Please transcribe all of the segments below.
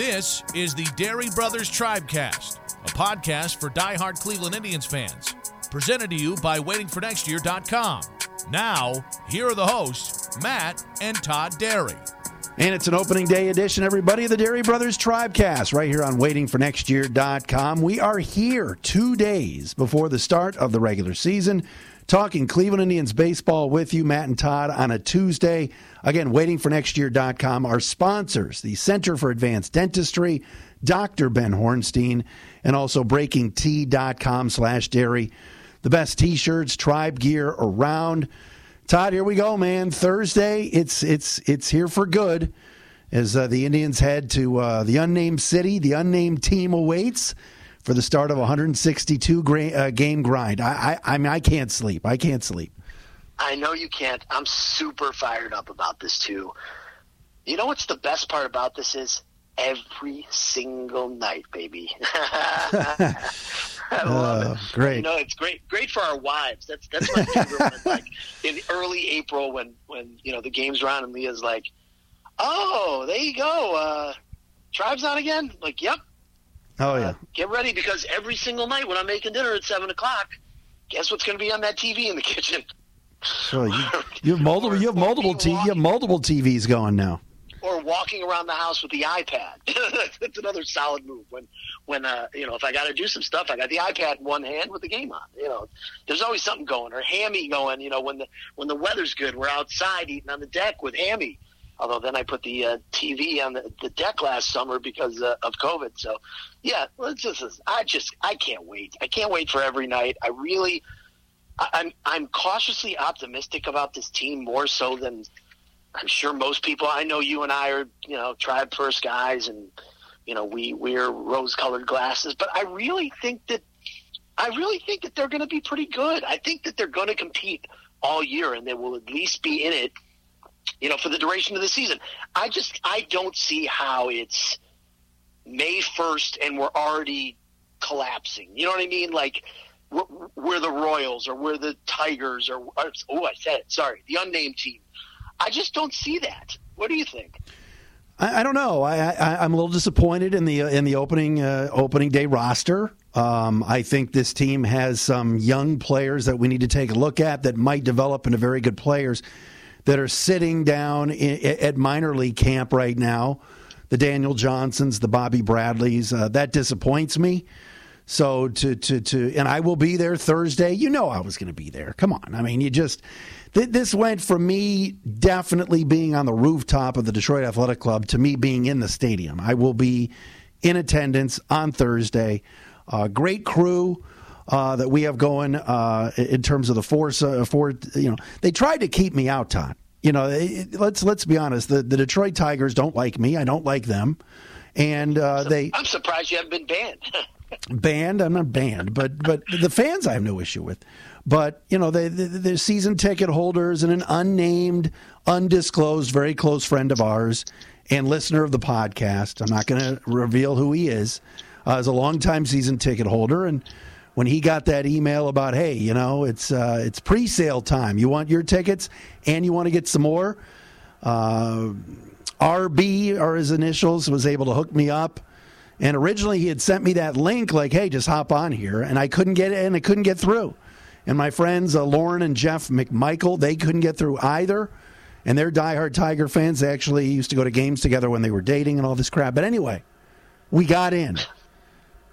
This is the Dery Brothers Tribecast, a podcast for diehard Cleveland Indians fans. Presented to you by WaitingForNextYear.com. Now, here are the hosts, Matt and Todd Dery. And it's an opening day edition, everybody, of the Dery Brothers Tribecast, right here on waitingfornextyear.com. We are here two days before the start of the regular season, talking Cleveland Indians baseball with you, Matt and Todd, on a Tuesday. Again, waitingfornextyear.com. Our sponsors, the Center for Advanced Dentistry, Dr. Ben Hornstein, and also breakingt.com slash dery. The best t-shirts, tribe gear around. Todd, here we go, man. Thursday, it's it's it's here for good. As uh, the Indians head to uh, the unnamed city, the unnamed team awaits for the start of a 162 gra- uh, game grind. I, I I mean, I can't sleep. I can't sleep. I know you can't. I'm super fired up about this too. You know what's the best part about this is every single night, baby. I love Oh, it. great. You know, it's great. Great for our wives. That's that's my favorite. one. Like in early April, when when you know the games are on, and Leah's like, "Oh, there you go. Uh, Tribe's on again." Like, "Yep." Oh yeah. Get ready because every single night when I'm making dinner at seven o'clock, guess what's going to be on that TV in the kitchen? So you, you have multiple. You have multiple. T- you have multiple TVs going now. or walking around the house with the iPad. That's another solid move. When, when uh, you know, if I got to do some stuff, I got the iPad in one hand with the game on. You know, there's always something going. Or Hammy going. You know, when the when the weather's good, we're outside eating on the deck with Hammy. Although then I put the uh, TV on the, the deck last summer because uh, of COVID. So, yeah, just I just I can't wait. I can't wait for every night. I really, I'm I'm cautiously optimistic about this team more so than I'm sure most people. I know you and I are, you know, tribe first guys, and you know we wear rose-colored glasses. But I really think that I really think that they're going to be pretty good. I think that they're going to compete all year, and they will at least be in it, you know, for the duration of the season. I just I don't see how it's May first and we're already collapsing. You know what I mean? Like we're, we're the Royals or we're the Tigers or, or oh, I said it. Sorry, the unnamed team. I just don't see that. What do you think? I, I don't know. I, I, I'm a little disappointed in the in the opening uh, opening day roster. Um, I think this team has some young players that we need to take a look at that might develop into very good players that are sitting down in, at minor league camp right now. The Daniel Johnsons, the Bobby Bradleys. Uh, that disappoints me. So to to to and I will be there Thursday. You know I was going to be there. Come on. I mean, you just th- this went from me definitely being on the rooftop of the Detroit Athletic Club to me being in the stadium. I will be in attendance on Thursday. Uh, great crew. Uh, that we have going uh, in terms of the force, uh, for you know, they tried to keep me out, Todd. You know, it, let's let's be honest. The, the Detroit Tigers don't like me. I don't like them, and uh, they I'm surprised you haven't been banned. banned. I'm not banned, but but the fans I have no issue with. But you know, they the, the season ticket holders and an unnamed, undisclosed, very close friend of ours and listener of the podcast. I'm not going to reveal who he is. Uh, is a longtime season ticket holder, and when he got that email about, hey, you know, it's uh, it's pre-sale time. You want your tickets, and you want to get some more. Uh, RB, or his initials, was able to hook me up. And originally he had sent me that link, like, "Hey, just hop on here," and I couldn't get and I couldn't get through. And my friends uh, Lauren and Jeff McMichael, they couldn't get through either. And they're diehard Tiger fans. They actually used to go to games together when they were dating and all this crap. But anyway, we got in.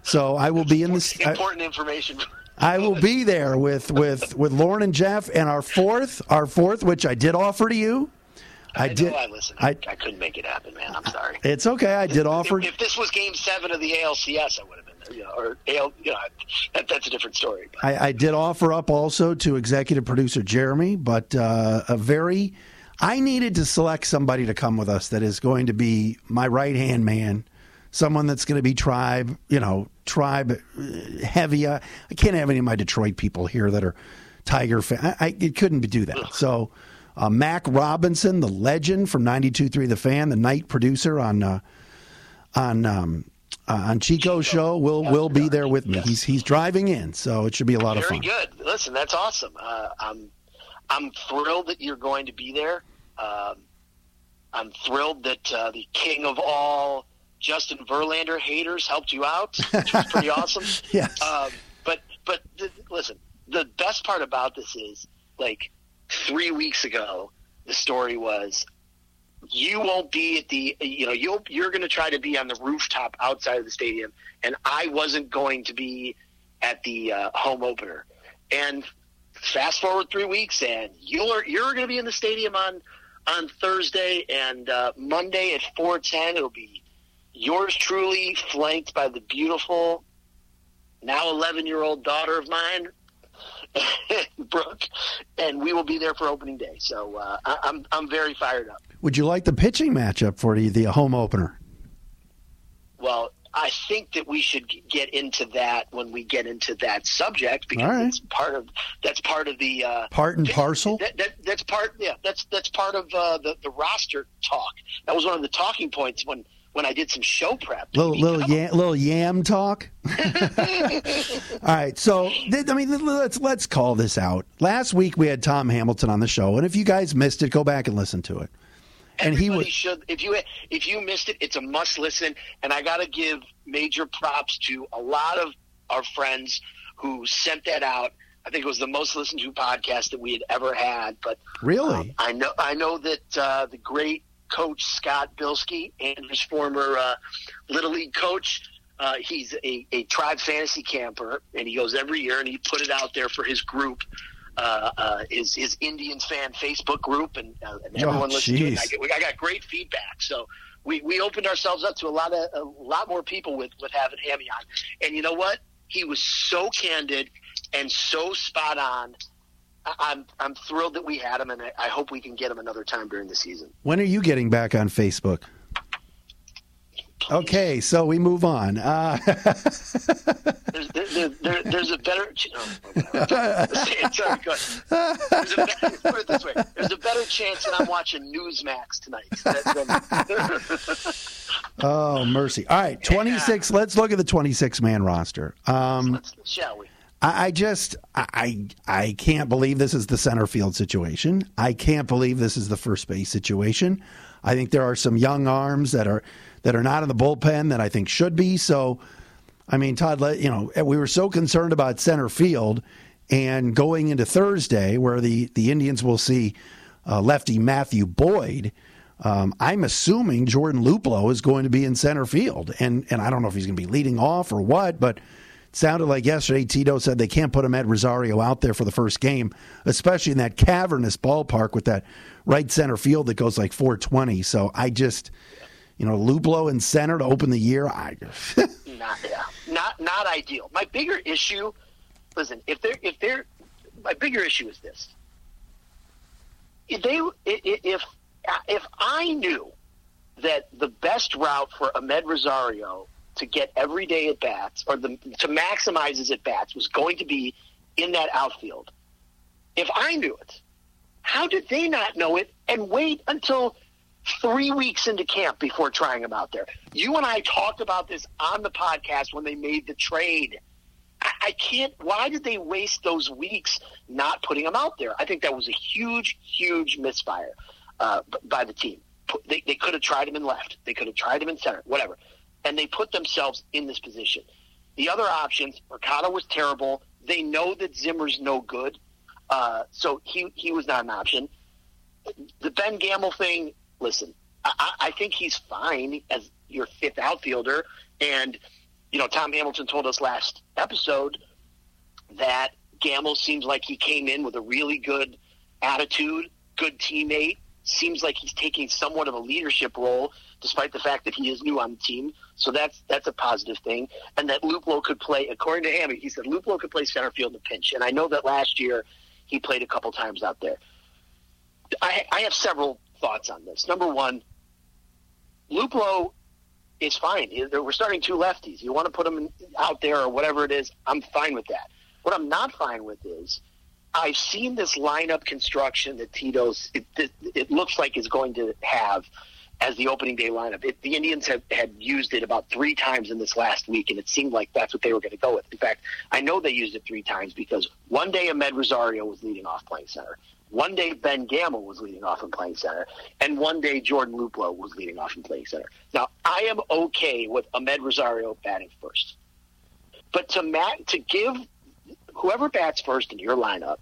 So I will be in this. I, Important information. I will be there with with with Lauren and Jeff and our fourth, our fourth, which I did offer to you. I, I did. Know I listened. I, I, I couldn't make it happen, man. I'm sorry. it's okay. I did offer. If, if this was Game Seven of the ALCS, I would have been there. You know, or AL, you know, that, that's a different story. I, I did offer up also to executive producer Jeremy, but uh, a very. I needed to select somebody to come with us that is going to be my right hand man, someone that's going to be tribe, you know, tribe uh, heavy. I, can't have any of my Detroit people here that are Tiger fan. I, I it couldn't do that. So, uh, Mac Robinson, the legend from 92.3 The Fan, the night producer on uh, on um, uh, on Chico's show, will will be there with me. He's he's driving in, so it should be a lot of fun. Very good. Listen, that's awesome. Uh, I'm I'm thrilled that you're going to be there. Um, I'm thrilled that uh, the king of all Justin Verlander haters helped you out, which was pretty awesome. yes. Um, but but th- listen, the best part about this is like three weeks ago, the story was you won't be at the you know you'll you're going to try to be on the rooftop outside of the stadium, and I wasn't going to be at the uh, home opener. And fast forward three weeks, and you're you're going to be in the stadium on on Thursday and uh, Monday at four ten. It'll be yours truly, flanked by the beautiful, now eleven year old daughter of mine, Brooke, and we will be there for opening day. So uh, I, I'm I'm very fired up. Would you like the pitching matchup for the, the home opener? Well, I think that we should get into that when we get into that subject because right. it's part of that's part of the uh, part and parcel. That, that, that's part, yeah. That's that's part of uh, the the roster talk. That was one of the talking points when when I did some show prep. Little little yam, little yam talk. All right, so I mean, let's let's call this out. Last week we had Tom Hamilton on the show, and if you guys missed it, go back and listen to it. And Everybody he was should if you if you missed it, it's a must listen. And I got to give major props to a lot of our friends who sent that out. I think it was the most listened to podcast that we had ever had. But really, um, I know I know that uh, the great coach Scott Bilski and his former uh, little league coach. Uh, he's a, a tribe fantasy camper, and he goes every year, and he put it out there for his group uh, uh, his his Indians fan Facebook group, and, uh, and everyone oh, listens to it. I, get, I, got great feedback, so we, we opened ourselves up to a lot of a lot more people with with having Hammy on. And you know what? He was so candid and so spot on. I'm I'm thrilled that we had him, and I, I hope we can get him another time during the season. When are you getting back on Facebook? Okay, so we move on. Uh, there's, there, there, there's, a better. Oh, sorry, there's, a better, put it this way: there's a better chance that I'm watching Newsmax tonight. oh mercy! All right, 26. Yeah. Let's look at the 26 man roster. Um, let's, shall we? I, just I I can't believe this is the center field situation. I can't believe this is the first base situation. I think there are some young arms that are that are not in the bullpen that I think should be. So, I mean, Todd, you know, we were so concerned about center field and going into Thursday, where the, the Indians will see uh, lefty Matthew Boyd. Um, I'm assuming Jordan Luplow is going to be in center field, and and I don't know if he's going to be leading off or what, but sounded like yesterday Tito said they can't put Amed Rosario out there for the first game, especially in that cavernous ballpark with that right center field that goes like 420. So I just you know, Luplow in center to open the year. I not yeah, not not ideal. My bigger issue, listen, if they're if they're my bigger issue is this: if they if if I knew that the best route for Amed Rosario to get everyday at bats or the, to maximize his at bats was going to be in that outfield. If I knew it, how did they not know it and wait until three weeks into camp before trying him out there. You and I talked about this on the podcast when they made the trade. I, I can't. Why did they waste those weeks not putting him out there? I think that was a huge, huge misfire uh, by the team. They, they could have tried him in left. They could have tried him in center, whatever. And they put themselves in this position. The other options, Mercado was terrible. They know that Zimmer's no good, uh, so he he was not an option. The Ben Gamel thing, listen, I, I think he's fine as your fifth outfielder. And, you know, Tom Hamilton told us last episode that Gamel seems like he came in with a really good attitude, good teammate. Seems like he's taking somewhat of a leadership role, despite the fact that he is new on the team. So that's that's a positive thing. And that Luplow could play, according to Hammy, he said Luplow could play center field in the pinch. And I know that last year he played a couple times out there. I, I have several thoughts on this. Number one, Luplow is fine. We're starting two lefties. You want to put them out there or whatever it is, I'm fine with that. What I'm not fine with is I've seen this lineup construction that Tito's it, it, it looks like is going to have as the opening day lineup. It, the Indians have had used it about three times in this last week, and it seemed like that's what they were going to go with. In fact, I know they used it three times because one day Amed Rosario was leading off playing center. One day Ben Gamel was leading off and playing center, and one day Jordan Luplow was leading off and playing center. Now, I am okay with Amed Rosario batting first. But to Matt to give whoever bats first in your lineup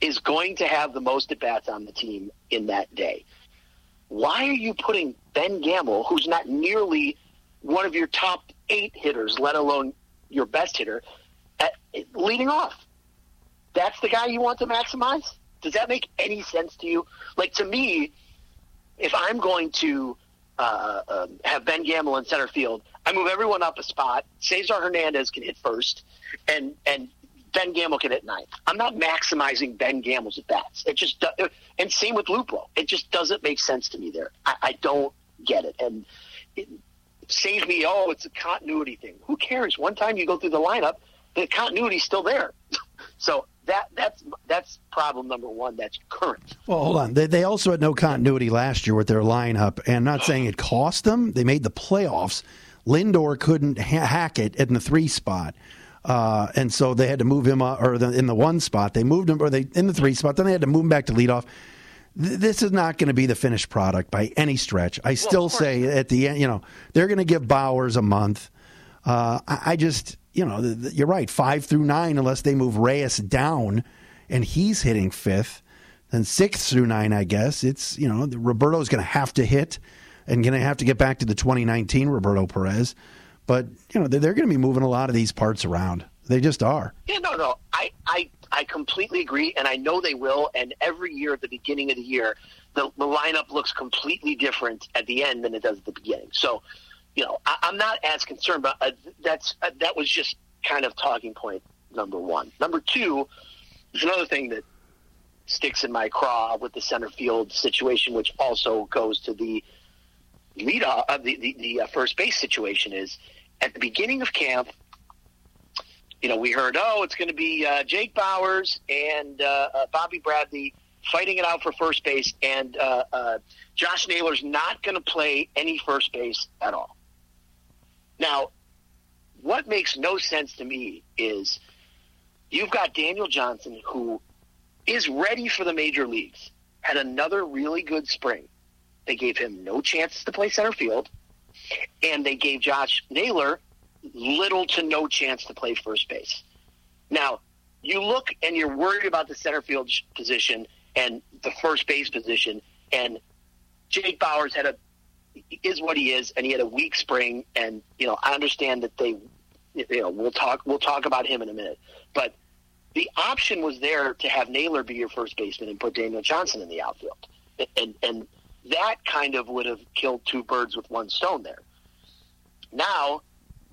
is going to have the most at bats on the team in that day. Why are you putting Ben Gamel, who's not nearly one of your top eight hitters, let alone your best hitter, at, leading off? That's the guy you want to maximize? Does that make any sense to you? Like to me, if I'm going to uh, um, have Ben Gamel in center field, I move everyone up a spot. Cesar Hernandez can hit first, and and Ben Gamel can hit ninth. I'm not maximizing Ben Gamel's at bats. It just and same with Luplow. It just doesn't make sense to me there. I, I don't get it. And it saves me. Oh, it's a continuity thing. Who cares? One time you go through the lineup, the continuity's still there. so that that's that's problem number one. That's current. Well, hold on. They, they also had no continuity last year with their lineup, and I'm not saying it cost them. They made the playoffs. Lindor couldn't ha- hack it in the three spot. Uh, and so they had to move him up, or the, in the one spot. They moved him, or they in the three spot. Then they had to move him back to leadoff. Th- this is not going to be the finished product by any stretch. I still well, say at the end, you know, they're going to give Bauers a month. Uh, I, I, just, you know, the, the, you're right, five through nine, unless they move Reyes down, and he's hitting fifth. Then six through nine, I guess it's you know Roberto's going to have to hit, and going to have to get back to the 2019 Roberto Perez. But you know they're, they're going to be moving a lot of these parts around. They just are. Yeah, no, no. I, I, I completely agree, and I know they will. And every year at the beginning of the year, the, the lineup looks completely different at the end than it does at the beginning. So, you know, I, am not as concerned. But uh, that's uh, that was just kind of talking point number one. Number two is another thing that sticks in my craw with the center field situation, which also goes to the lead uh, the the, the uh, first base situation is at the beginning of camp, you know, we heard, oh, it's going to be uh, Jake Bauers and uh, uh, Bobby Bradley fighting it out for first base, and uh, uh, Josh Naylor's not going to play any first base at all. Now, what makes no sense to me is you've got Daniel Johnson, who is ready for the major leagues, had another really good spring. They gave him no chances to play center field and they gave Josh Naylor little to no chance to play first base. Now, you look and you're worried about the center field position and the first base position, and Jake Bauers had a is what he is, and he had a weak spring, and you know I understand that they, you know, we'll talk we'll talk about him in a minute, but the option was there to have Naylor be your first baseman and put Daniel Johnson in the outfield, and and that kind of would have killed two birds with one stone there. Now,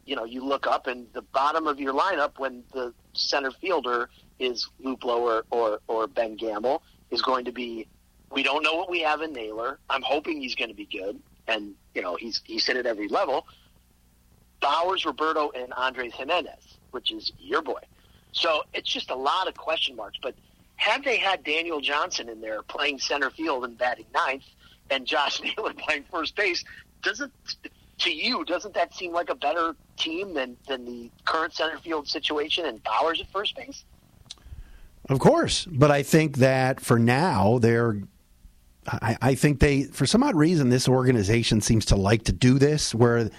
you know, you look up and the bottom of your lineup when the center fielder is Luplow or, or, or Ben Gamel is going to be we don't know what we have in Naylor. I'm hoping he's going to be good. And, you know, he's he's hit at every level. Bauers, Roberto, and Andrés Giménez, which is your boy. So it's just a lot of question marks. But had they had Daniel Johnson in there playing center field and batting ninth, and Josh Naylor playing first base, doesn't to you doesn't that seem like a better team than than the current center field situation and Bauers at first base? Of course, but I think that for now they're. I, I think they, for some odd reason, this organization seems to like to do this, where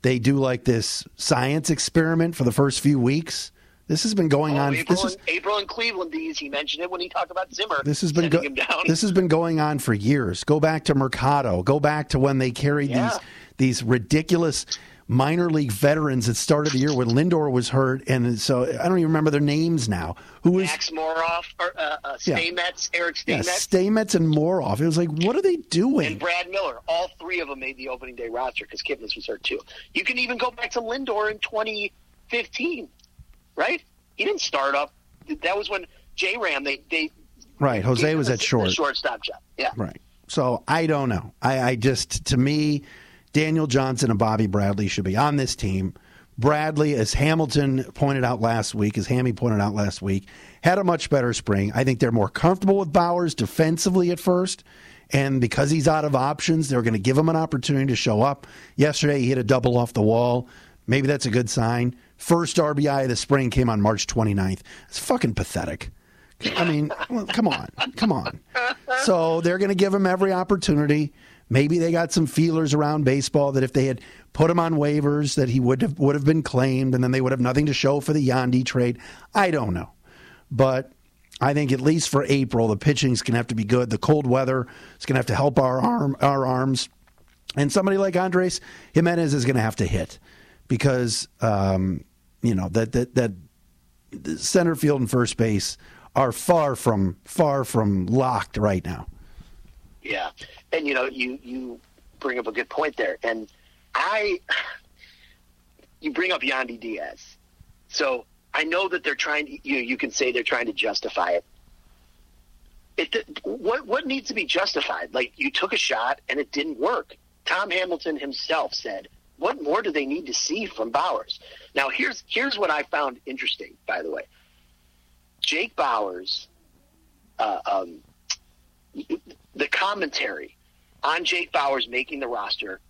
they do like this science experiment for the first few weeks this has been going oh, on. April, this is, April and Cleveland. These he mentioned it when he talked about Zimmer. This has been go- this has been going on for years. Go back to Mercado. Go back to when they carried yeah. these these ridiculous minor league veterans that started the year when Lindor was hurt, and so I don't even remember their names now. Who was Max Moroff, or, uh, uh, Stamets, yeah. Eric Stamets, yeah, Stamets and Moroff. It was like, what are they doing? And Brad Miller. All three of them made the opening day roster because Kipnis was hurt too. You can even go back to Lindor in 2015, right? He didn't start up. That was when J Ram they they right. Jose was at short shortstop job. Yeah, right. So I don't know. I, I just to me, Daniel Johnson and Bobby Bradley should be on this team. Bradley, as Hamilton pointed out last week, as Hammy pointed out last week, had a much better spring. I think they're more comfortable with Bauers defensively at first. And because he's out of options, they're going to give him an opportunity to show up. Yesterday, he hit a double off the wall. Maybe that's a good sign. First RBI of the spring came on March 29th. It's fucking pathetic. I mean, come on, come on. So they're going to give him every opportunity. Maybe they got some feelers around baseball that if they had put him on waivers, that he would have would have been claimed, and then they would have nothing to show for the Yandy trade. I don't know, but I think at least for April, the pitching's going to have to be good. The cold weather is going to have to help our arm our arms, and somebody like Andrés Giménez is going to have to hit because um, you know that that that center field and first base are far from far from locked right now. Yeah, and you know you you bring up a good point there, and I you bring up Yandy Diaz, so I know that they're trying. To, you you can say they're trying to justify it. It what what needs to be justified? Like you took a shot and it didn't work. Tom Hamilton himself said, "What more do they need to see from Bauers? Now here's here's what I found interesting. By the way, Jake Bauers, uh, um, the commentary on Jake Bauers making the roster.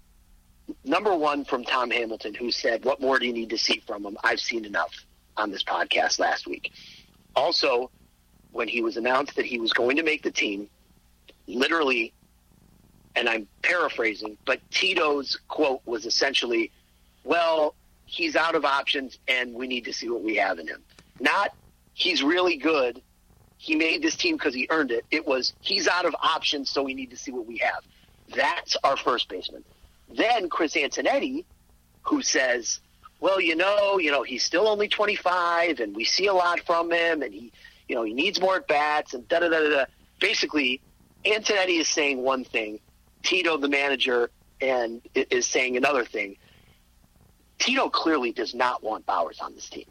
Number one from Tom Hamilton, who said, "What more do you need to see from him? I've seen enough." On this podcast last week. Also, when he was announced that he was going to make the team, literally, and I'm paraphrasing, but Tito's quote was essentially, "Well, he's out of options, and we need to see what we have in him." Not he's really good. He made this team because he earned it. It was he's out of options, so we need to see what we have. That's our first baseman. Then Chris Antonetti, who says, "Well, you know, you know, he's still only 25, and we see a lot from him, and he, you know, he needs more at bats, and da da da da." Basically, Antonetti is saying one thing, Tito, the manager, and is saying another thing. Tito clearly does not want Bauers on this team.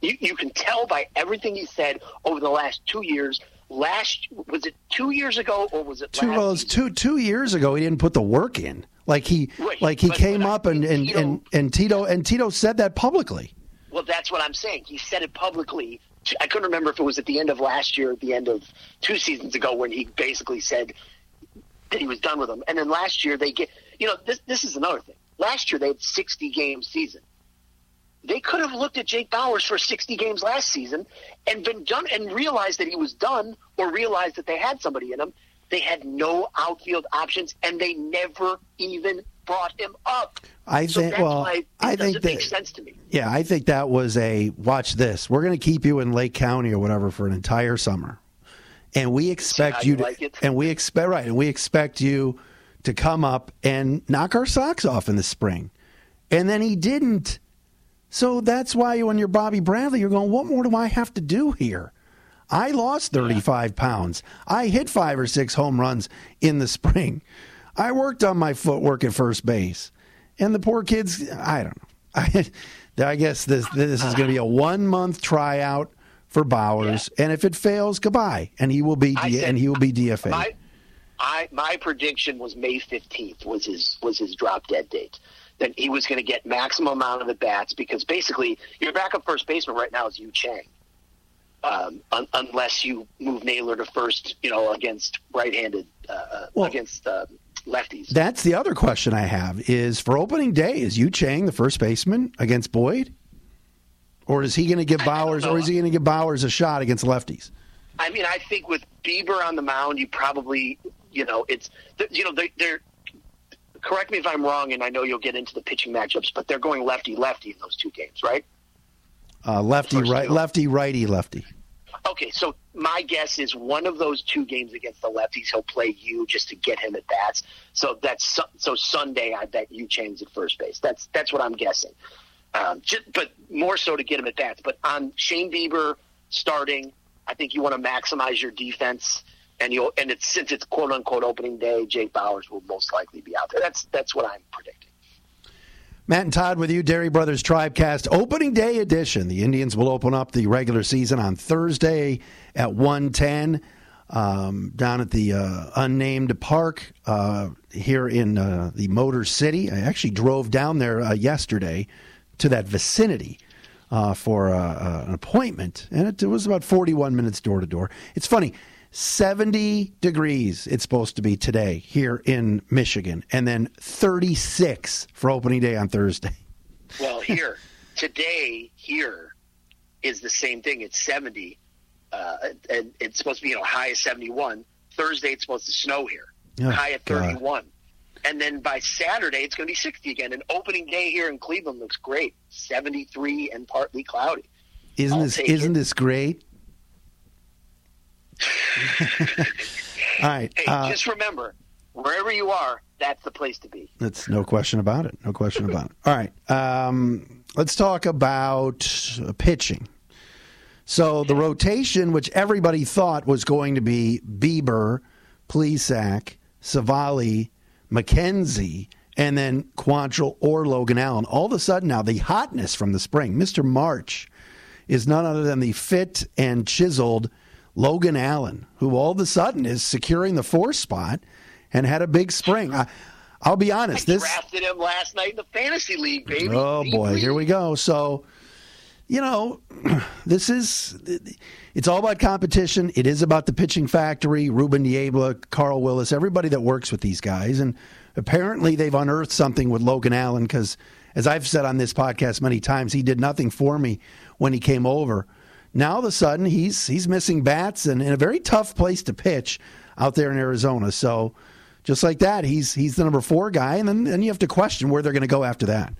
You, you can tell by everything he said over the last two years. Last was it two years ago or was it two? Well, it was two two years ago. He didn't put the work in. Like he right. like he but, came but up and and, Tito, and and Tito and Tito said that publicly. Well, that's what I'm saying. He said it publicly. I couldn't remember if it was at the end of last year, at the end of two seasons ago, when he basically said that he was done with them. And then last year they get, you know, this this is another thing. Last year they had 60 game season they could have looked at Jake Bauers for 60 games last season and been done and realized that he was done or realized that they had somebody in him. They had no outfield options and they never even brought him up. I so think. well, I think that makes sense to me. Yeah, I think that was a watch this. We're going to keep you in Lake County or whatever for an entire summer, and we expect you, you like to. It? And we expect right, and we expect you to come up and knock our socks off in the spring, and then he didn't. So that's why when you're Bobby Bradley, you're going, what more do I have to do here? I lost 35 pounds. I hit five or six home runs in the spring. I worked on my footwork at first base. And the poor kids, I don't know. I, I guess this this is going to be a one month tryout for Bauers, yeah. and if it fails, goodbye, and he will be said, and he will be DFA. My, I, my prediction was May fifteenth was his was his drop dead date that he was going to get maximum amount of the bats because basically your backup first baseman right now is Yu Chang. Um, un- unless you move Naylor to first, you know, against right-handed, uh, uh, well, against uh, lefties. That's the other question I have: is for opening day, is Yu Chang the first baseman against Boyd, or is he going to give Bauers, or is he going to give Bauers a shot against lefties? I mean, I think with Bieber on the mound, you probably, you know, it's you know they're correct me if I'm wrong, and I know you'll get into the pitching matchups, but they're going lefty lefty in those two games, right? Uh, lefty right, lefty righty lefty. Okay, so my guess is one of those two games against the lefties, he'll play you just to get him at bats. So that's so Sunday. I bet Yu Chang at first base. That's that's what I'm guessing. Um, just, but more so to get him at bats. But on Shane Bieber starting, I think you want to maximize your defense and you'll and it's since it's quote unquote opening day, Jake Bauers will most likely be out there. That's that's what I'm predicting. Matt and Todd with you, Dery Brothers Tribecast opening day edition. The Indians will open up the regular season on Thursday at one ten. Um, down at the uh, unnamed park uh, here in uh, the Motor City. I actually drove down there uh, yesterday to that vicinity uh, for uh, an appointment, and it, it was about 41 minutes door to door. It's funny 70 degrees it's supposed to be today here in Michigan, and then 36 for opening day on Thursday. Well, here, today, here is the same thing. It's 70, uh, and it's supposed to be, you know, high of 71. Thursday, it's supposed to snow here, oh, high at 31. God. And then by Saturday, it's going to be 60 again. And opening day here in Cleveland looks great 73 and partly cloudy. Isn't I'll this isn't it. this great? All right. Hey, uh, just remember, wherever you are, that's the place to be. That's no question about it. No question about it. All right. Um, let's talk about pitching. So the rotation, which everybody thought was going to be Bieber, Plesac, Civale, McKenzie, and then Quantrill or Logan Allen. All of a sudden now, the hotness from the spring, Mr. March, is none other than the fit and chiseled Logan Allen, who all of a sudden is securing the fourth spot and had a big spring. I, I'll be I honest. This drafted him last night in the fantasy league, baby. Oh boy, here we go. So, you know, this is it's all about competition. It is about the pitching factory, Ruben Niebla, Carl Willis, everybody that works with these guys, and apparently they've unearthed something with Logan Allen because, as I've said on this podcast many times, he did nothing for me when he came over. Now all of a sudden he's he's missing bats and in a very tough place to pitch out there in Arizona. So. Just like that, he's he's the number four guy, and then, then you have to question where they're going to go after that.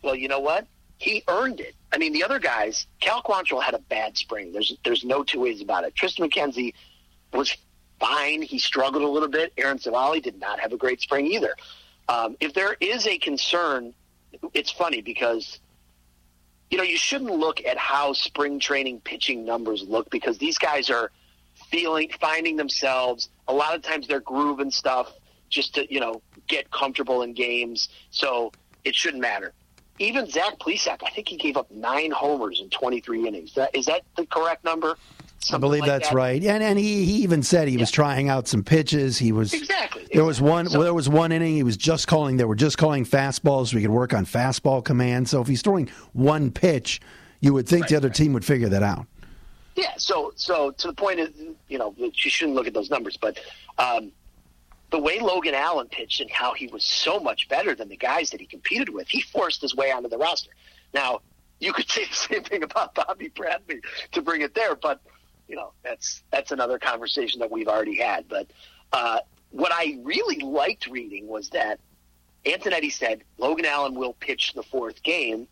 Well, you know what? He earned it. I mean, the other guys, Cal Quantrill had a bad spring. There's there's no two ways about it. Tristan McKenzie was fine. He struggled a little bit. Aaron Civale did not have a great spring either. Um, if there is a concern, it's funny because you know you shouldn't look at how spring training pitching numbers look because these guys are feeling finding themselves. A lot of times they're grooving stuff just to you know get comfortable in games. So it shouldn't matter. Even Zach Plesac, I think he gave up nine homers in 23 innings. That, is that the correct number? I believe like that's that? right. And and he, he even said he was trying out some pitches. He was Exactly. There was one So- well, there was one inning he was just calling they were just calling fastballs so we could work on fastball command. So if he's throwing one pitch, you would think the other right. team would figure that out. Yeah, so so to the point is, you know, you shouldn't look at those numbers, but um, the way Logan Allen pitched and how he was so much better than the guys that he competed with, he forced his way onto the roster. Now, you could say the same thing about Bobby Bradley to bring it there, but you know, that's that's another conversation that we've already had. But uh, what I really liked reading was that Antonetti said Logan Allen will pitch the fourth game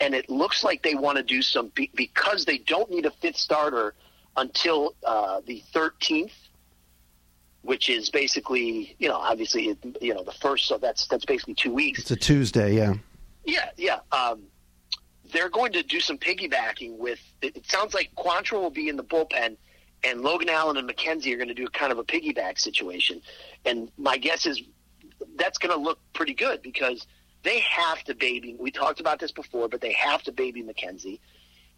and it looks like they want to do some because they don't need a fifth starter until uh, the 13th, which is basically you know obviously you know the first, so that's that's basically two weeks. It's a Tuesday, yeah. Yeah, yeah. Um, they're going to do some piggybacking with. It, it sounds like Quantrill will be in the bullpen, and Logan Allen and McKenzie are going to do kind of a piggyback situation. And my guess is that's going to look pretty good because they have to baby. We talked about this before, but they have to baby McKenzie.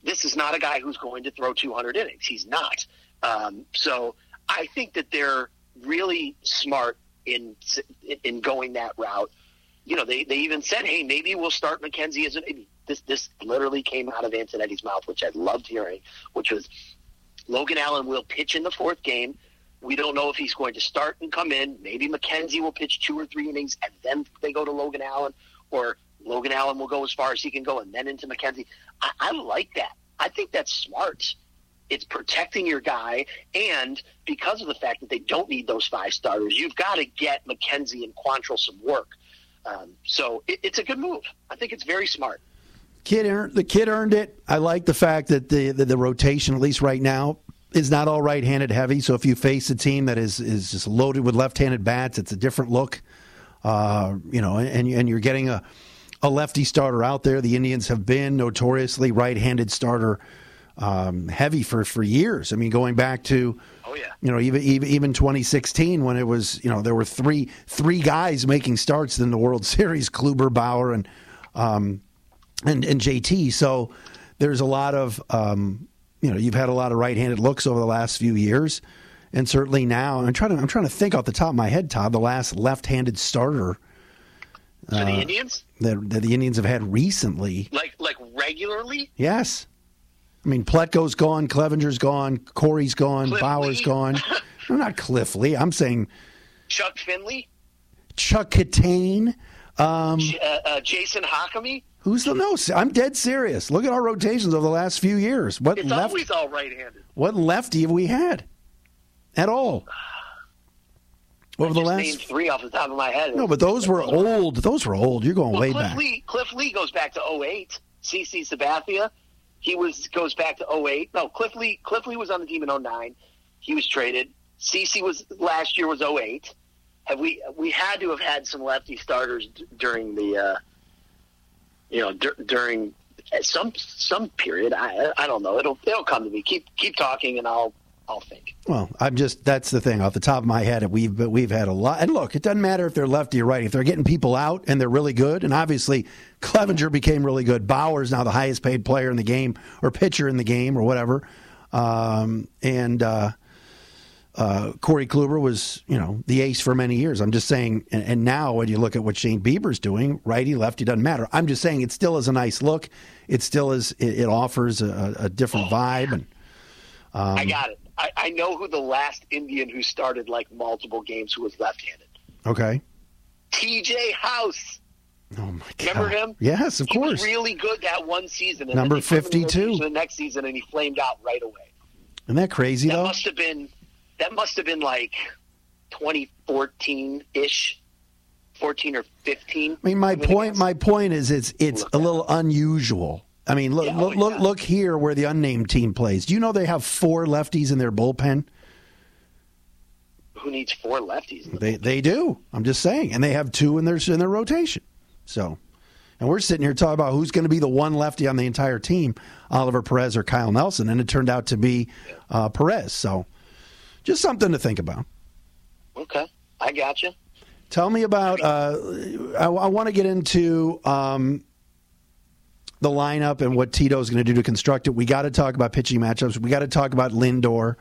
This is not a guy who's going to throw 200 innings. He's not. Um, so I think that they're really smart in in going that route you know, they, they even said, hey, maybe we'll start McKenzie as an. This this literally came out of Antonetti's mouth, which I loved hearing, which was Logan Allen will pitch in the fourth game. We don't know if he's going to start and come in. Maybe McKenzie will pitch two or three innings and then they go to Logan Allen, or Logan Allen will go as far as he can go and then into McKenzie. I, I like that. I think that's smart. It's protecting your guy, and because of the fact that they don't need those five starters, you've got to get McKenzie and Quantrill some work. Um, so it, it's a good move. I think it's very smart. Kid earned the kid earned it. I like the fact that the, the the rotation, at least right now, is not all right-handed heavy. So if you face a team that is is just loaded with left-handed bats, it's a different look. Uh, you know, and and you're getting a a lefty starter out there. The Indians have been notoriously right-handed starter um, heavy for for years. I mean, going back to Oh yeah. you know even even even 2016 when it was you know there were three three guys making starts in the World Series, Kluber, Bauer, and um, and and JT. So there's a lot of um, you know you've had a lot of right-handed looks over the last few years, and certainly now. I'm trying to I'm trying to think off the top of my head, Todd, the last left-handed starter For Uh, the Indians, that, that the Indians have had recently. like like regularly, Yes. I mean, Plutko's gone, Clevinger's gone, Corey's gone, Cliff Bauer's Lee. gone. no, not Cliff Lee. I'm saying Chuck Finley, Chuck Catane. Um, J- uh, uh, Jason Hakami. who's the no? I'm dead serious. Look at our rotations over the last few years. What It's left? always all right-handed. What lefty have we had at all? Over the last three off the top of my head. no, but those were old. Those were old. You're going Well, way Cliff back. Lee, Cliff Lee goes back to 08. CC Sabathia, he was goes back to 08. No, Cliff Lee. Cliff Lee was on the team in 09. He was traded. CC was last year was 08. Have we we had to have had some lefty starters d- during the uh, you know dur- during some some period. I I don't know. It'll it'll come to me. Keep keep talking and I'll I'll think. Well, I'm just that's the thing off the top of my head. We've we've had a lot, and look, it doesn't matter if they're lefty or righty. If they're getting people out and they're really good, and obviously Clevinger became really good. Bauer's now the highest paid player in the game or pitcher in the game or whatever, um, and uh, uh, Corey Kluber was you know the ace for many years. I'm just saying, and, and now when you look at what Shane Bieber's doing, righty lefty doesn't matter. I'm just saying it still is a nice look. It still is. It, it offers a, a different vibe and. I Um, got it. I, I know who the last Indian who started like multiple games who was left-handed. Okay. T.J. House. Oh my god! Remember him? Yes, of he course. was really good that one season. And Number then they put him in the 52. The next season, and he flamed out right away. Isn't that crazy That though? must have been that must have been like 2014 ish, 14 or 15. I mean, my point. My point is, it's it's a little unusual. I mean, look Yeah, look oh, look, yeah. look here where the unnamed team plays. Do you know they have four lefties in their bullpen? who needs four lefties? They they do. I'm just saying, and they have two in their in their rotation. So, and we're sitting here talking about who's going to be the one lefty on the entire team, Oliver Perez or Kyle Nelson, and it turned out to be uh, Perez. So, just something to think about. Okay, I got you. Tell me about. Uh, I, I want to get into um, the lineup and what Tito's going to do to construct it. We got to talk about pitching matchups. We got to talk about Lindor.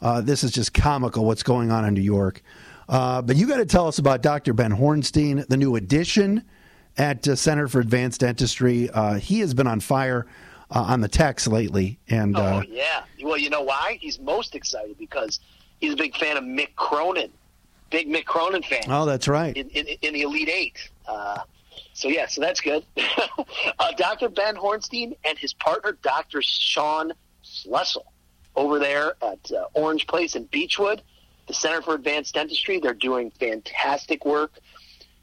Uh, this is just comical what's going on in New York. Uh, but you got to tell us about Dr. Ben Hornstein, the new addition at uh, Center for Advanced Dentistry. Uh, he has been on fire uh, on the text lately, and Oh uh, yeah. Well, you know why? He's most excited because he's a big fan of Mick Cronin, big Mick Cronin fan. oh, that's right. in, in, in the Elite Eight. So yeah, so that's good. uh, Dr. Ben Hornstein and his partner, Dr. Sean Slessel, over there at uh, Orange Place in Beachwood, the Center for Advanced Dentistry. They're doing fantastic work.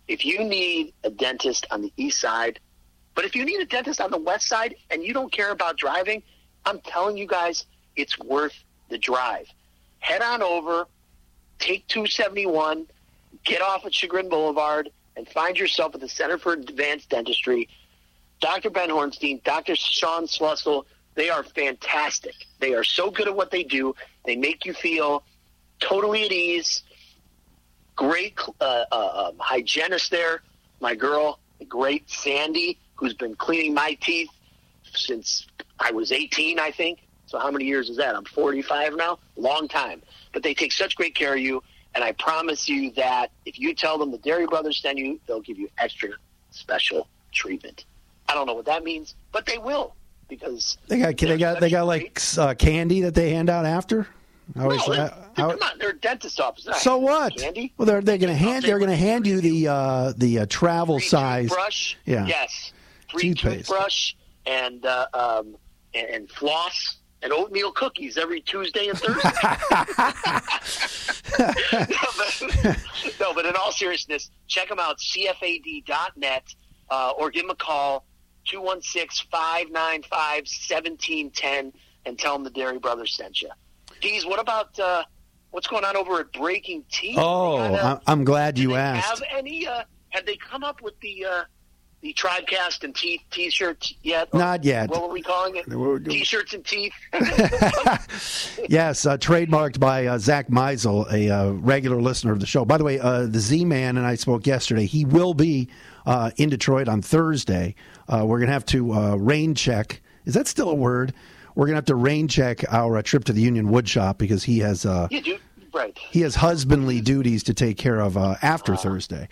If you need a dentist on the east side, but if you need a dentist on the west side and you don't care about driving, I'm telling you guys, it's worth the drive. Head on over, take 271, get off at Chagrin Boulevard, and find yourself at the Center for Advanced Dentistry. Dr. Ben Hornstein, Dr. Sean Slussel, they are fantastic. They are so good at what they do. They make you feel totally at ease. Great uh, uh, um, hygienist there. My girl, the great Sandy, who's been cleaning my teeth since I was 18, I think. So how many years is that? I'm 45 now. Long time. But they take such great care of you, and I promise you that if you tell them the Dery Brothers send you, they'll give you extra special treatment. I don't know what that means, but they will because They got they got they got like uh, candy that they hand out after. I No, always- they're- I- I- come on, they're a dentist office. So what? Candy. Well, they're they're going to hand They they're going to hand you the uh, the uh, travel Free size. brush. Yeah. Yes. Free Toothpaste. toothbrush and uh, um, and, and floss and oatmeal cookies every Tuesday and Thursday. no, but, no, but in all seriousness, check them out, cfad.net, uh, or give them a call, 216-595-1710, and tell them the Dery Brothers sent you. Deez, what about uh, what's going on over at BreakingT? Oh, got, I'm- I'm glad you asked. Have any? Uh, have they come up with the uh, the Tribecast and teeth T-shirts yet? Not yet. What were we calling it? We're- T-shirts and teeth. Yes, uh, trademarked by uh, Zach Meisel, a uh, regular listener of the show. By the way, uh, the Z Man and I spoke yesterday. He will be uh, in Detroit on Thursday. Uh, we're going to have to uh, rain check. Is that still a word? We're going to have to rain check our uh, trip to the Union Woodshop because he has uh, you do right. he has husbandly duties to take care of uh, after Thursday.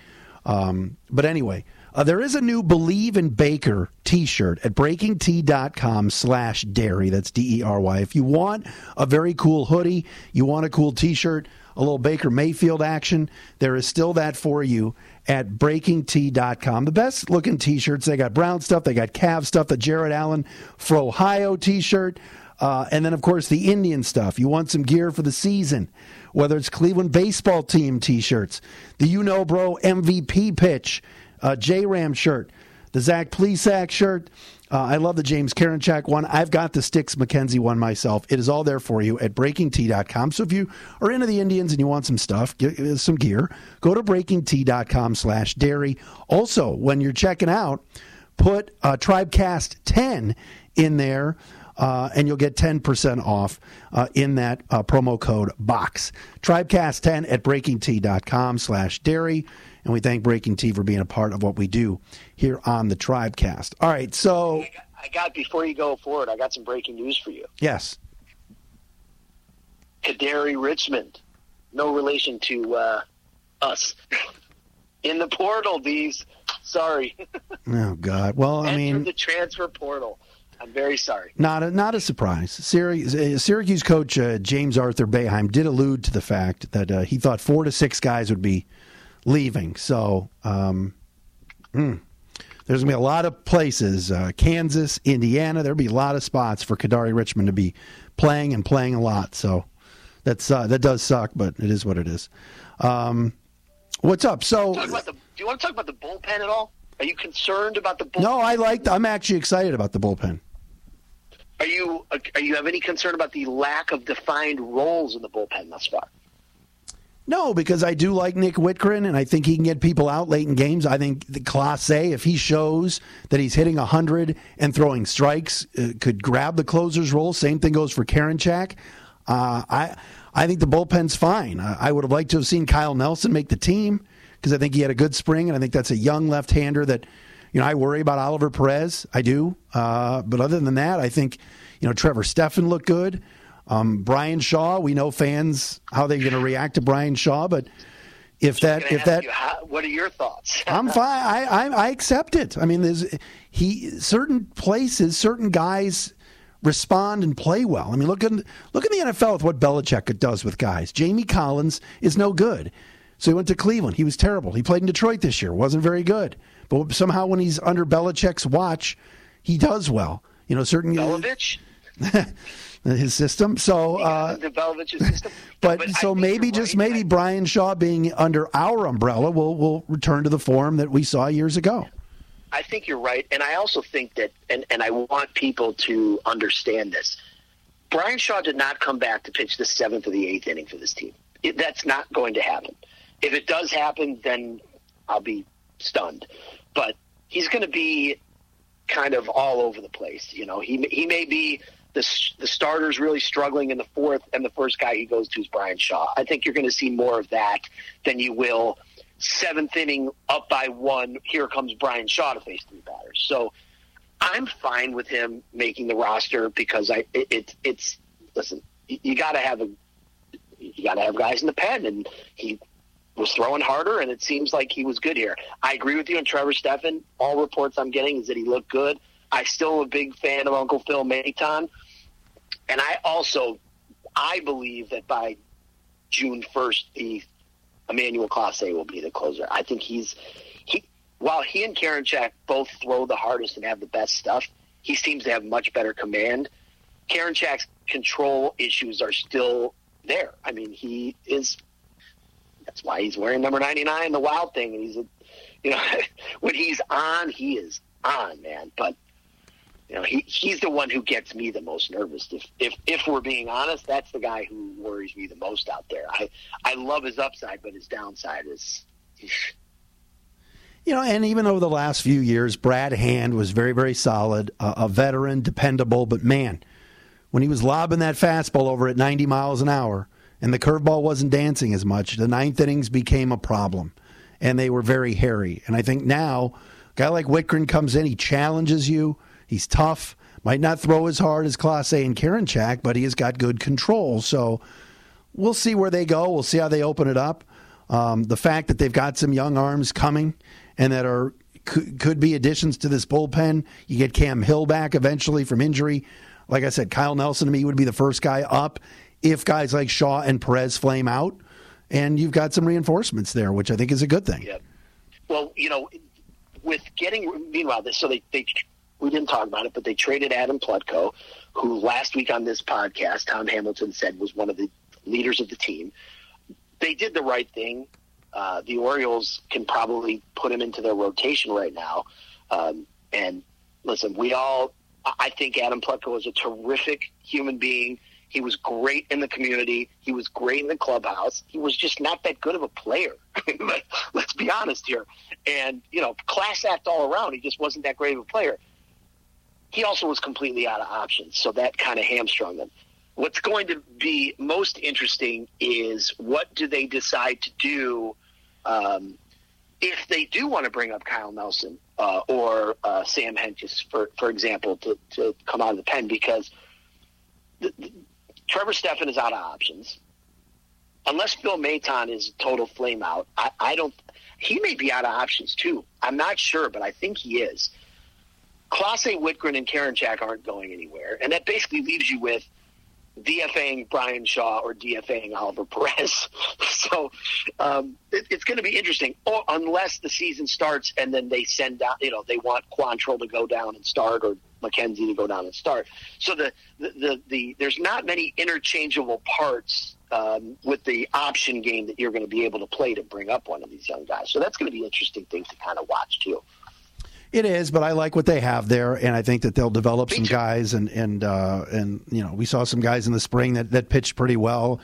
Um, but anyway, uh, there is a new Believe in Baker T-shirt at breakingt.com slash dery. That's D-E-R-Y. If you want a very cool hoodie, you want a cool T-shirt, a little Baker Mayfield action, there is still that for you at breakingt.com. The best looking T-shirts. They got brown stuff. They got Cav stuff. The Jarrett Allen for Ohio T-shirt. Uh, and then, of course, the Indian stuff. You want some gear for the season, whether it's Cleveland baseball team t shirts, the You Know Bro MVP pitch, uh, J Ram shirt, the Zach Plesac shirt. Uh, I love the James Karinchak one. I've got the Sticks McKenzie one myself. It is all there for you at breakingt.com. So if you are into the Indians and you want some stuff, get, uh, some gear, go to breakingt.com slash dery. Also, when you're checking out, put uh, Tribecast 10 in there. Uh, and you'll get 10% off uh, in that uh, promo code box. Tribecast10 at breakingt.com slash dery. And we thank Breaking T for being a part of what we do here on the Tribecast. All right, so. I got, I got, before you go forward, I got some breaking news for you. Yes. Kadary Richmond, no relation to uh, us. In the portal, these. Sorry. oh, God. Well, I Enter mean. the transfer portal. I'm very sorry. Not a, not a surprise. Syracuse, Syracuse coach uh, James Arthur Boeheim did allude to the fact that uh, he thought four to six guys would be leaving. So um, mm, there's going to be a lot of places uh, Kansas, Indiana. There'll be a lot of spots for Kadary Richmond to be playing and playing a lot. So that's uh, that does suck, but it is what it is. Um, what's up? So the, do you want to talk about the bullpen at all? Are you concerned about the bullpen? No, I like. I'm actually excited about the bullpen. Are you are you have any concern about the lack of defined roles in the bullpen thus far? No, because I do like Nick Wittgren, and I think he can get people out late in games. I think the Clase, if he shows that he's hitting 100 and throwing strikes, uh, could grab the closer's role. Same thing goes for Karinchak. Uh, I I think the bullpen's fine. I, I would have liked to have seen Kyle Nelson make the team because I think he had a good spring, and I think that's a young left-hander that, you know, I worry about Oliver Perez. I do, uh, but other than that, I think, you know, Trevor Stephan looked good. Um, Bryan Shaw, we know fans how they're going to react to Brian Shaw, but if that if that, you, how, what are your thoughts? I'm fine. I, I I accept it. I mean, there's he certain places, certain guys respond and play well. I mean, look at look at the NFL with what Belichick does with guys. Jamie Collins is no good. So he went to Cleveland. He was terrible. He played in Detroit this year. wasn't very good. But somehow when he's under Belichick's watch, he does well. You know, certain Belovich? his system. So, uh, system. but, but so maybe just right. maybe Brian Shaw being under our umbrella will will return to the form that we saw years ago. I think you're right, and I also think that, and and I want people to understand this. Brian Shaw did not come back to pitch the seventh or the eighth inning for this team. It, that's not going to happen. If it does happen, then I'll be stunned. But he's going to be kind of all over the place. You know, he he may be the the starters really struggling in the fourth, and the first guy he goes to is Brian Shaw. I think you're going to see more of that than you will seventh inning up by one. Here comes Brian Shaw to face three batters. So I'm fine with him making the roster because I it, it it's listen. You got to have a you got to have guys in the pen, and he was throwing harder, and it seems like he was good here. I agree with you on Trevor Stephan. All reports I'm getting is that he looked good. I still am a big fan of Uncle Phil Maton, and I also I believe that by June 1st, the Emmanuel Clase will be the closer. I think he's he while he and Karinchak both throw the hardest and have the best stuff. He seems to have much better command. Karinchak's control issues are still there. I mean, he is. That's why he's wearing number ninety nine, the wild thing, and he's a, you know, when he's on, he is on, man. But you know, he he's the one who gets me the most nervous. If if if we're being honest, that's the guy who worries me the most out there. I I love his upside, but his downside is. You know, and even over the last few years, Brad Hand was very, very solid, uh, a veteran, dependable. But man, when he was lobbing that fastball over at 90 miles an hour and the curveball wasn't dancing as much, the ninth innings became a problem. And they were very hairy. And I think now, a guy like Wittgren comes in, he challenges you, he's tough, might not throw as hard as Clase and Karinchak, but he has got good control. So we'll see where they go. We'll see how they open it up. Um, the fact that they've got some young arms coming and that are could, could be additions to this bullpen. You get Cam Hill back eventually from injury. Like I said, Kyle Nelson to me would be the first guy up if guys like Shaw and Perez flame out. And you've got some reinforcements there, which I think is a good thing. Yeah. Well, you know, with getting meanwhile, so they they we didn't talk about it, but they traded Adam Plutko, who last week on this podcast, Tom Hamilton said was one of the leaders of the team. They did the right thing. Uh, the Orioles can probably put him into their rotation right now. Um, and listen, we all, I think Adam Plutko is a terrific human being. He was great in the community. He was great in the clubhouse. He was just not that good of a player. Let's be honest here. And, you know, class act all around. He just wasn't that great of a player. He also was completely out of options, so that kind of hamstrung them. What's going to be most interesting is what do they decide to do um, if they do want to bring up Kyle Nelson uh, or uh, Sam Hentges, for for example, to, to come out of the pen because the, the, Trevor Stephan is out of options. Unless Phil Maton is a total flame out, I, I don't. He may be out of options too. I'm not sure, but I think he is. Clase Wittgren and Karinchak aren't going anywhere, and that basically leaves you with DFAing Brian Shaw or DFAing Oliver Perez. so um, it, it's going to be interesting, unless the season starts and then they send out, you know, they want Quantrill to go down and start or McKenzie to go down and start. So the the the, the there's not many interchangeable parts um, with the option game that you're going to be able to play to bring up one of these young guys. So that's going to be an interesting thing to kind of watch too. It is, but I like what they have there, and I think that they'll develop some guys, and and uh, and you know we saw some guys in the spring that, that pitched pretty well.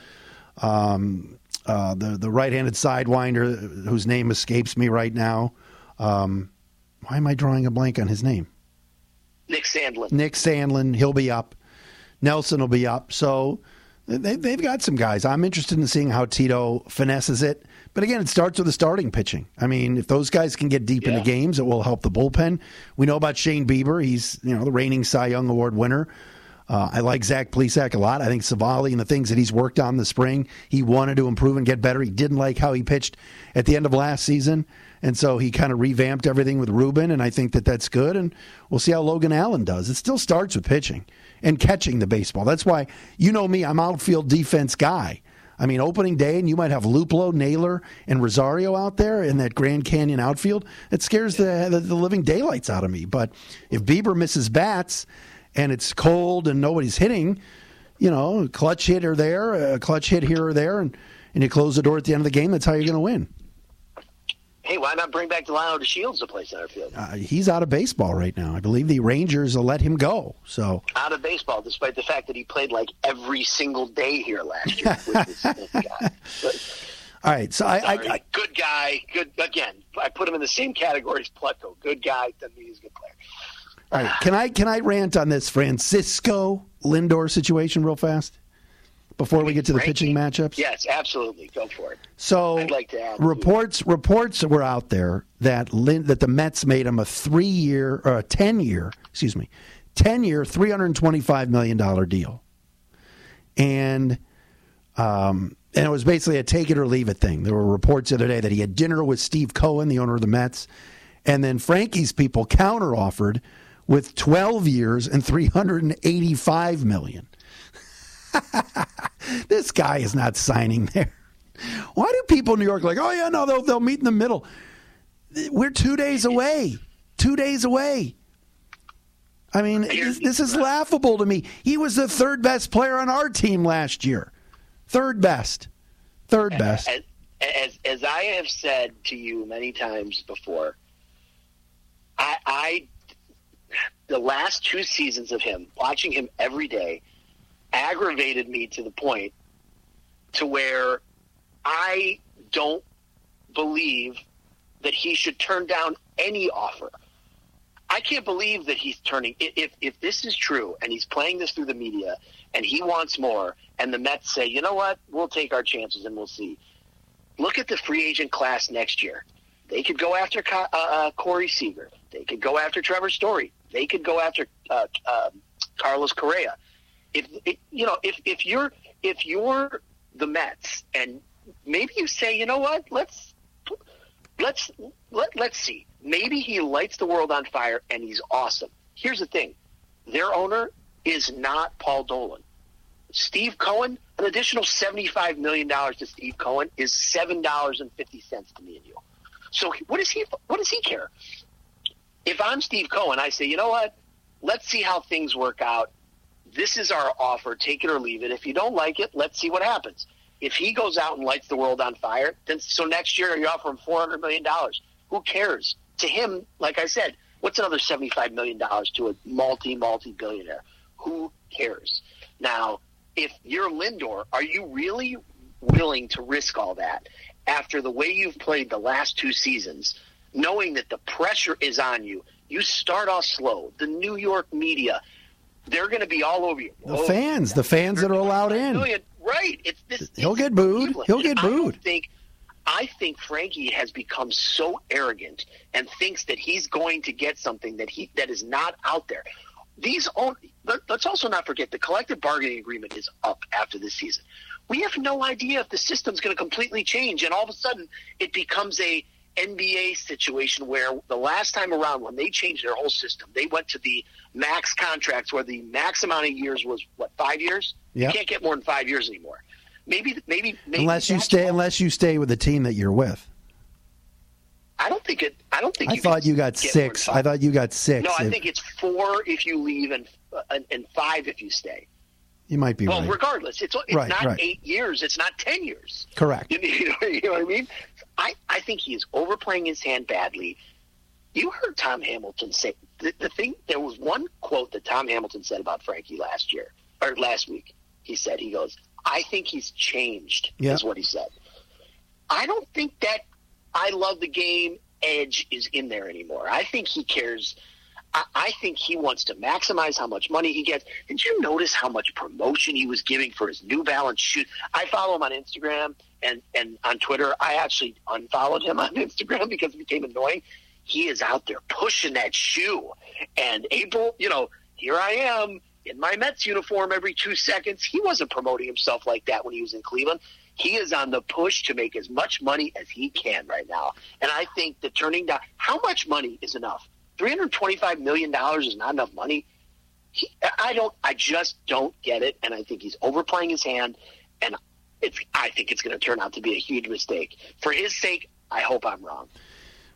Um, uh, the the right-handed sidewinder whose name escapes me right now. Um, why am I drawing a blank on his name? Nick Sandlin. Nick Sandlin, he'll be up. Nelson will be up. So they, they've got some guys. I'm interested in seeing how Tito finesses it. But again, it starts with the starting pitching. I mean, if those guys can get deep yeah. into games, it will help the bullpen. We know about Shane Bieber. He's you know the reigning Cy Young Award winner. Uh, I like Zach Plesac a lot. I think Civale and the things that he's worked on the spring, he wanted to improve and get better. He didn't like how he pitched at the end of last season, and so he kind of revamped everything with Ruben, and I think that that's good. And we'll see how Logan Allen does. It still starts with pitching and catching the baseball. That's why you know me. I'm outfield defense guy. I mean, opening day, and you might have Luplow, Naylor, and Rosario out there in that Grand Canyon outfield. It scares the, the, the living daylights out of me. But if Bieber misses bats and it's cold and nobody's hitting, you know, clutch hit or there, a clutch hit here or there, and, and you close the door at the end of the game, that's how you're going to win hey, why not bring back DeShields to play center field? Uh, he's out of baseball right now. I believe the Rangers will let him go. So out of baseball, despite the fact that he played like every single day here last year. but, all right, so I, I, I, good guy, good again. I put him in the same category as Plutko. Good guy doesn't mean he's a good player. All right, can I can I rant on this Francisco Lindor situation real fast? Before we get to the pitching matchups? Yes, absolutely. Go for it. So, I'd like to add reports reports were out there that Lin, that the Mets made him a three year or a ten year, excuse me, ten year, three hundred twenty five million dollar deal, and um, and it was basically a take it or leave it thing. There were reports the other day that he had dinner with Steve Cohen, the owner of the Mets, and then Frankie's people counter offered with twelve years and three hundred and eighty five million. this guy is not signing there. Why do people in New York like, oh yeah, no, they'll they'll meet in the middle? We're two days away. Two days away. I mean, this, is laughable to me. He was the third best player on our team last year. Third best. Third best. As, as, as I have said to you many times before, I, I the last two seasons of him, watching him every day, aggravated me to the point to where I don't believe that he should turn down any offer. I can't believe that he's turning. If if this is true, and he's playing this through the media, and he wants more, and the Mets say, you know what, we'll take our chances and we'll see. Look at the free agent class next year. They could go after uh, uh, Corey Seager. They could go after Trevor Story. They could go after uh, uh, Carlos Correa if you know if if you're if you're the Mets and maybe you say, you know what, let's let's let let's see. Maybe he lights the world on fire and he's awesome. Here's the thing: their owner is not Paul Dolan. Steve Cohen, an additional seventy-five million dollars to Steve Cohen is seven dollars and fifty cents to me and you. So what does he? What does he care? If I'm Steve Cohen, I say, you know what? let's see how things work out. This is our offer. Take it or leave it. If you don't like it, let's see what happens. If he goes out and lights the world on fire, then so next year you offer him four hundred million dollars. Who cares? To him, like I said, what's another seventy five million dollars to a multi multi billionaire? Who cares? Now, if you're Lindor, are you really willing to risk all that after the way you've played the last two seasons, knowing that the pressure is on you? You start off slow. The New York media, they're going to be all over you. The oh, fans, the fans that are allowed in. Million. Right. It's this. He'll get booed. Cleveland. He'll get booed. I think. I think Frankie has become so arrogant and thinks that he's going to get something that he that is not out there. These own, let's also not forget the collective bargaining agreement is up after this season. We have no idea if the system's going to completely change, and all of a sudden it becomes a NBA situation where the last time around when they changed their whole system, they went to the max contracts where the max amount of years was what five years. Yep. You can't get more than five years anymore. Maybe, maybe, maybe unless you stay, unless you stay with the team that you're with. I don't think it. I don't think. I you thought you got six. I thought you got six. No, I think it's four if you leave and uh, and five if you stay. You might be well, right. regardless, it's it's right, not right. eight years. It's not ten years. Correct. You know, you know what I mean? I I think he is overplaying his hand badly. You heard Tom Hamilton say the, the thing. There was one quote that Tom Hamilton said about Frankie last year or last week. He said, "He goes, I think he's changed." Yeah. Is what he said. I don't think that I love the game edge is in there anymore. I think he cares. I, I think he wants to maximize how much money he gets. Did you notice how much promotion he was giving for his New Balance shoe? I follow him on Instagram and, and on Twitter. I actually unfollowed him on Instagram because it became annoying. He is out there pushing that shoe. And April, you know, here I am in my Mets uniform every two seconds. He wasn't promoting himself like that when he was in Cleveland. He is on the push to make as much money as he can right now. And I think that turning down how much money is enough? $325 million is not enough money. He, I don't, I just don't get it. And I think he's overplaying his hand. And it's, I think it's going to turn out to be a huge mistake. For his sake, I hope I'm wrong.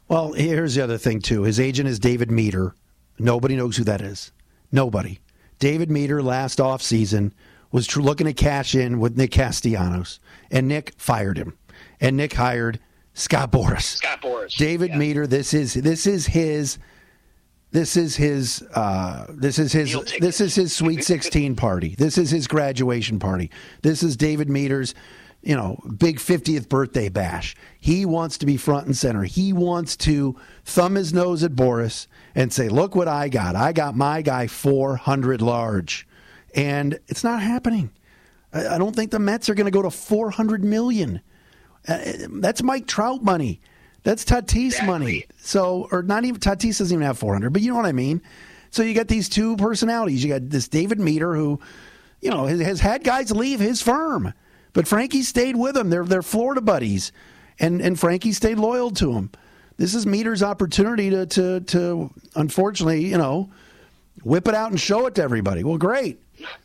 Well, here's the other thing, too. His agent is David Meter. Nobody knows who that is. Nobody. David Meter last offseason was looking to cash in with Nick Castellanos, and Nick fired him. And Nick hired Scott Boras. Scott Boras. David yeah. Meter. This is this is his. This is his. Uh, this is his. This is his Sweet Sixteen party. This is his graduation party. This is David Meter's, you know, big fiftieth birthday bash. He wants to be front and center. He wants to thumb his nose at Boras and say, "Look what I got. I got my guy four hundred large," and it's not happening. I don't think the Mets are going to go to four hundred million. Uh, that's Mike Trout money. That's Tatis exactly. money. So, or not even Tatis doesn't even have 400, but you know what I mean. So you got these two personalities. You got this David Meter who, you know, has, has had guys leave his firm, but Frankie stayed with him. They're they're Florida buddies, and and Frankie stayed loyal to him. This is Meter's opportunity to to to unfortunately, you know, whip it out and show it to everybody. Well, great,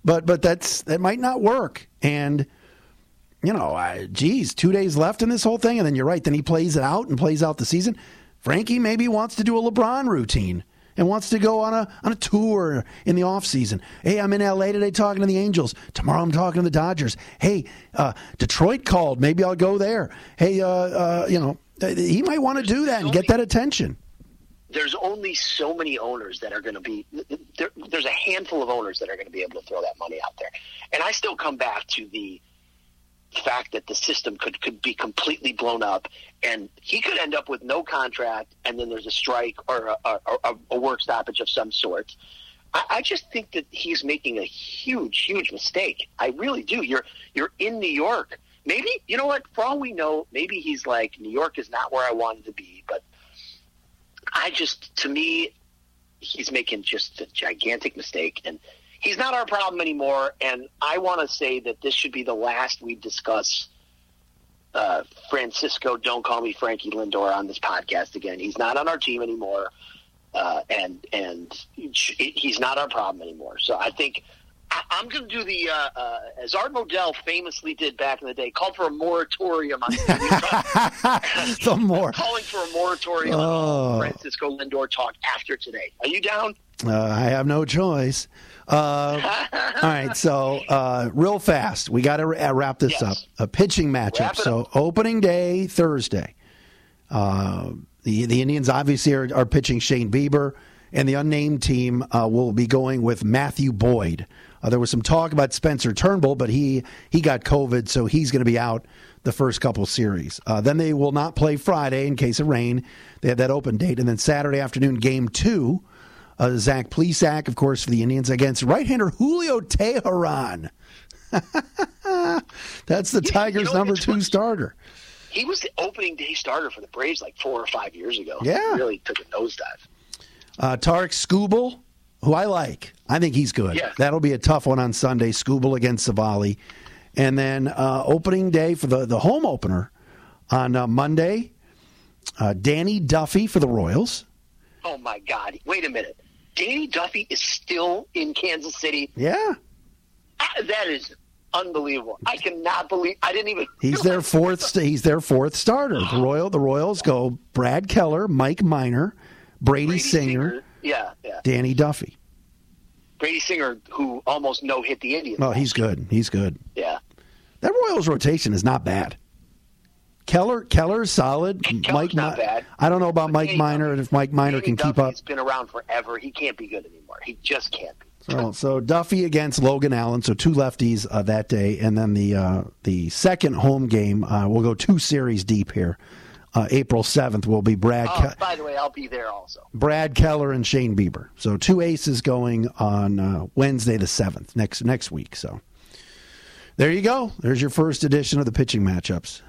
but but that's that might not work, and you know, geez, two days left in this whole thing, and then you're right. Then he plays it out and plays out the season. Frankie maybe wants to do a LeBron routine and wants to go on a on a tour in the off season. Hey, I'm in LA today talking to the Angels. Tomorrow I'm talking to the Dodgers. Hey, uh, Detroit called. Maybe I'll go there. Hey, uh, uh, you know, he might want to do that and get that attention. There's only so many owners that are going to be. There, there's a handful of owners that are going to be able to throw that money out there, and I still come back to the fact that the system could, could be completely blown up and he could end up with no contract and then there's a strike or a, a, a work stoppage of some sort. I, I just think that he's making a huge, huge mistake. I really do. You're you're in New York. Maybe you know what? For all we know, maybe he's like New York is not where I wanted to be. But I just, to me, he's making just a gigantic mistake, and he's not our problem anymore. And I want to say that this should be the last we discuss uh, Francisco. Don't call me Frankie Lindor on this podcast again. He's not on our team anymore, uh, and and he's not our problem anymore. So I think. I'm going to do the uh, uh, as Art Modell famously did back in the day. Called for a moratorium on the more calling for a moratorium oh. on Francisco Lindor talk after today. Are you down? Uh, I have no choice. Uh, all right, so uh, real fast, we got to wrap this yes. up. A pitching matchup. So opening day Thursday. Uh, the the Indians obviously are, are, pitching Shane Bieber, and the unnamed team uh, will be going with Matthew Boyd. Uh, there was some talk about Spencer Turnbull, but he he got COVID, so he's going to be out the first couple series. Uh, then they will not play Friday in case of rain. They have that open date, and then Saturday afternoon, game two uh, Zach Plesac, of course, for the Indians against right-hander Julio Teheran. That's the Tigers' you know, number two starter. He was the opening day starter for the Braves like four or five years ago. Yeah, he really took a nosedive. Uh, Tarik Skubal, who I like, I think he's good. Yeah. That'll be a tough one on Sunday. Skubal against Civale. and then uh, opening day for the the home opener on uh, Monday. Uh, Danny Duffy for the Royals. Oh my God! Wait a minute. Danny Duffy is still in Kansas City. Yeah. Uh, that is unbelievable. I cannot believe I didn't even. He's their fourth. He's their fourth starter. The Royal. The Royals go Brad Keller, Mike Minor, Brady, Brady Singer, Singer, yeah, yeah, Danny Duffy. Brady Singer, who almost no hit the Indians. Oh, he's good. He's good. Yeah. That Royals rotation is not bad. Keller, Keller's solid. Keller's Mike, not bad. I don't know about but Mike Danny Minor and if Mike Minor can keep up. He's been around forever. He can't be good anymore. He just can't be. So, so Duffy against Logan Allen, so two lefties uh, that day, and then the uh, the second home game, uh, we'll go two series deep here. Uh, April seventh will be Brad. Oh, Ke- by the way, I'll be there also. Brad Keller and Shane Bieber. So two aces going on uh, Wednesday the seventh next next week. So there you go. There's your first edition of the pitching matchups.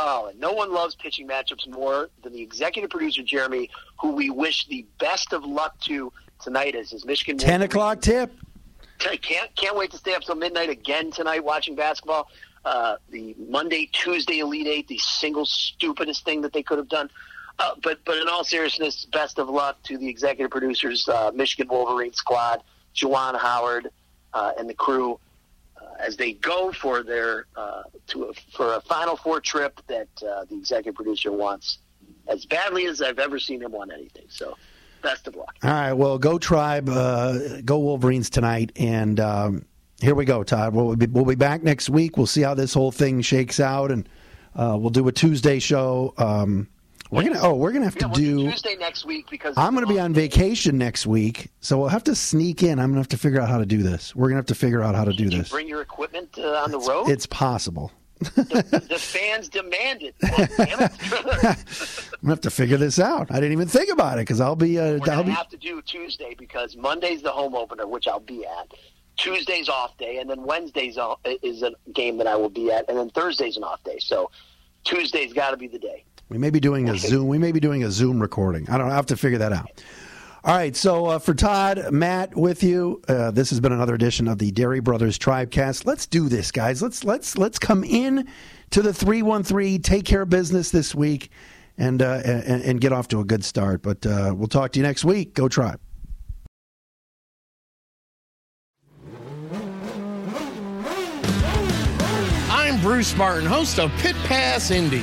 Oh, and no one loves pitching matchups more than the executive producer Jeremy, who we wish the best of luck to tonight as his Michigan. Ten o'clock tip. Can't can't wait to stay up till midnight again tonight watching basketball. Uh, the Monday Tuesday Elite Eight, the single stupidest thing that they could have done. Uh, but but in all seriousness, best of luck to the executive producers, uh, Michigan Wolverine squad, Juwan Howard, uh, and the crew as they go for their uh, to a, for a Final Four trip that uh, the executive producer wants as badly as I've ever seen him want anything. So, best of luck. All right, well, go Tribe, uh, go Wolverines tonight, and um, here we go, Todd. We'll be, we'll be back next week. We'll see how this whole thing shakes out, and uh, we'll do a Tuesday show. Um, we're gonna oh we're gonna have yeah, to we'll do, Tuesday next week because I'm gonna be on vacation next week, so we'll have to sneak in. I'm gonna have to figure out how to do this. We're gonna have to figure out how to do this. bring your equipment uh, on the road. It's possible. the, the, fans demand it. I'm gonna have to figure this out. I didn't even think about it because I'll be. Uh, We're gonna I'll be... have to do Tuesday because Monday's the home opener, which I'll be at. Tuesday's off day, and then Wednesday's is a game that I will be at, and then Thursday's an off day. So Tuesday's got to be the day. We may be doing a Zoom. We may be doing a Zoom recording. I don't know. I have to figure that out. All right. So uh, for Todd, Matt, with you, uh, this has been another edition of the Dery Brothers Tribecast. Let's do this, guys. Let's let's let's come in to the three one three. Take care of business this week, and uh, and, and, get off to a good start. But uh, we'll talk to you next week. Go Tribe. I'm Bruce Martin, host of Pit Pass Indy.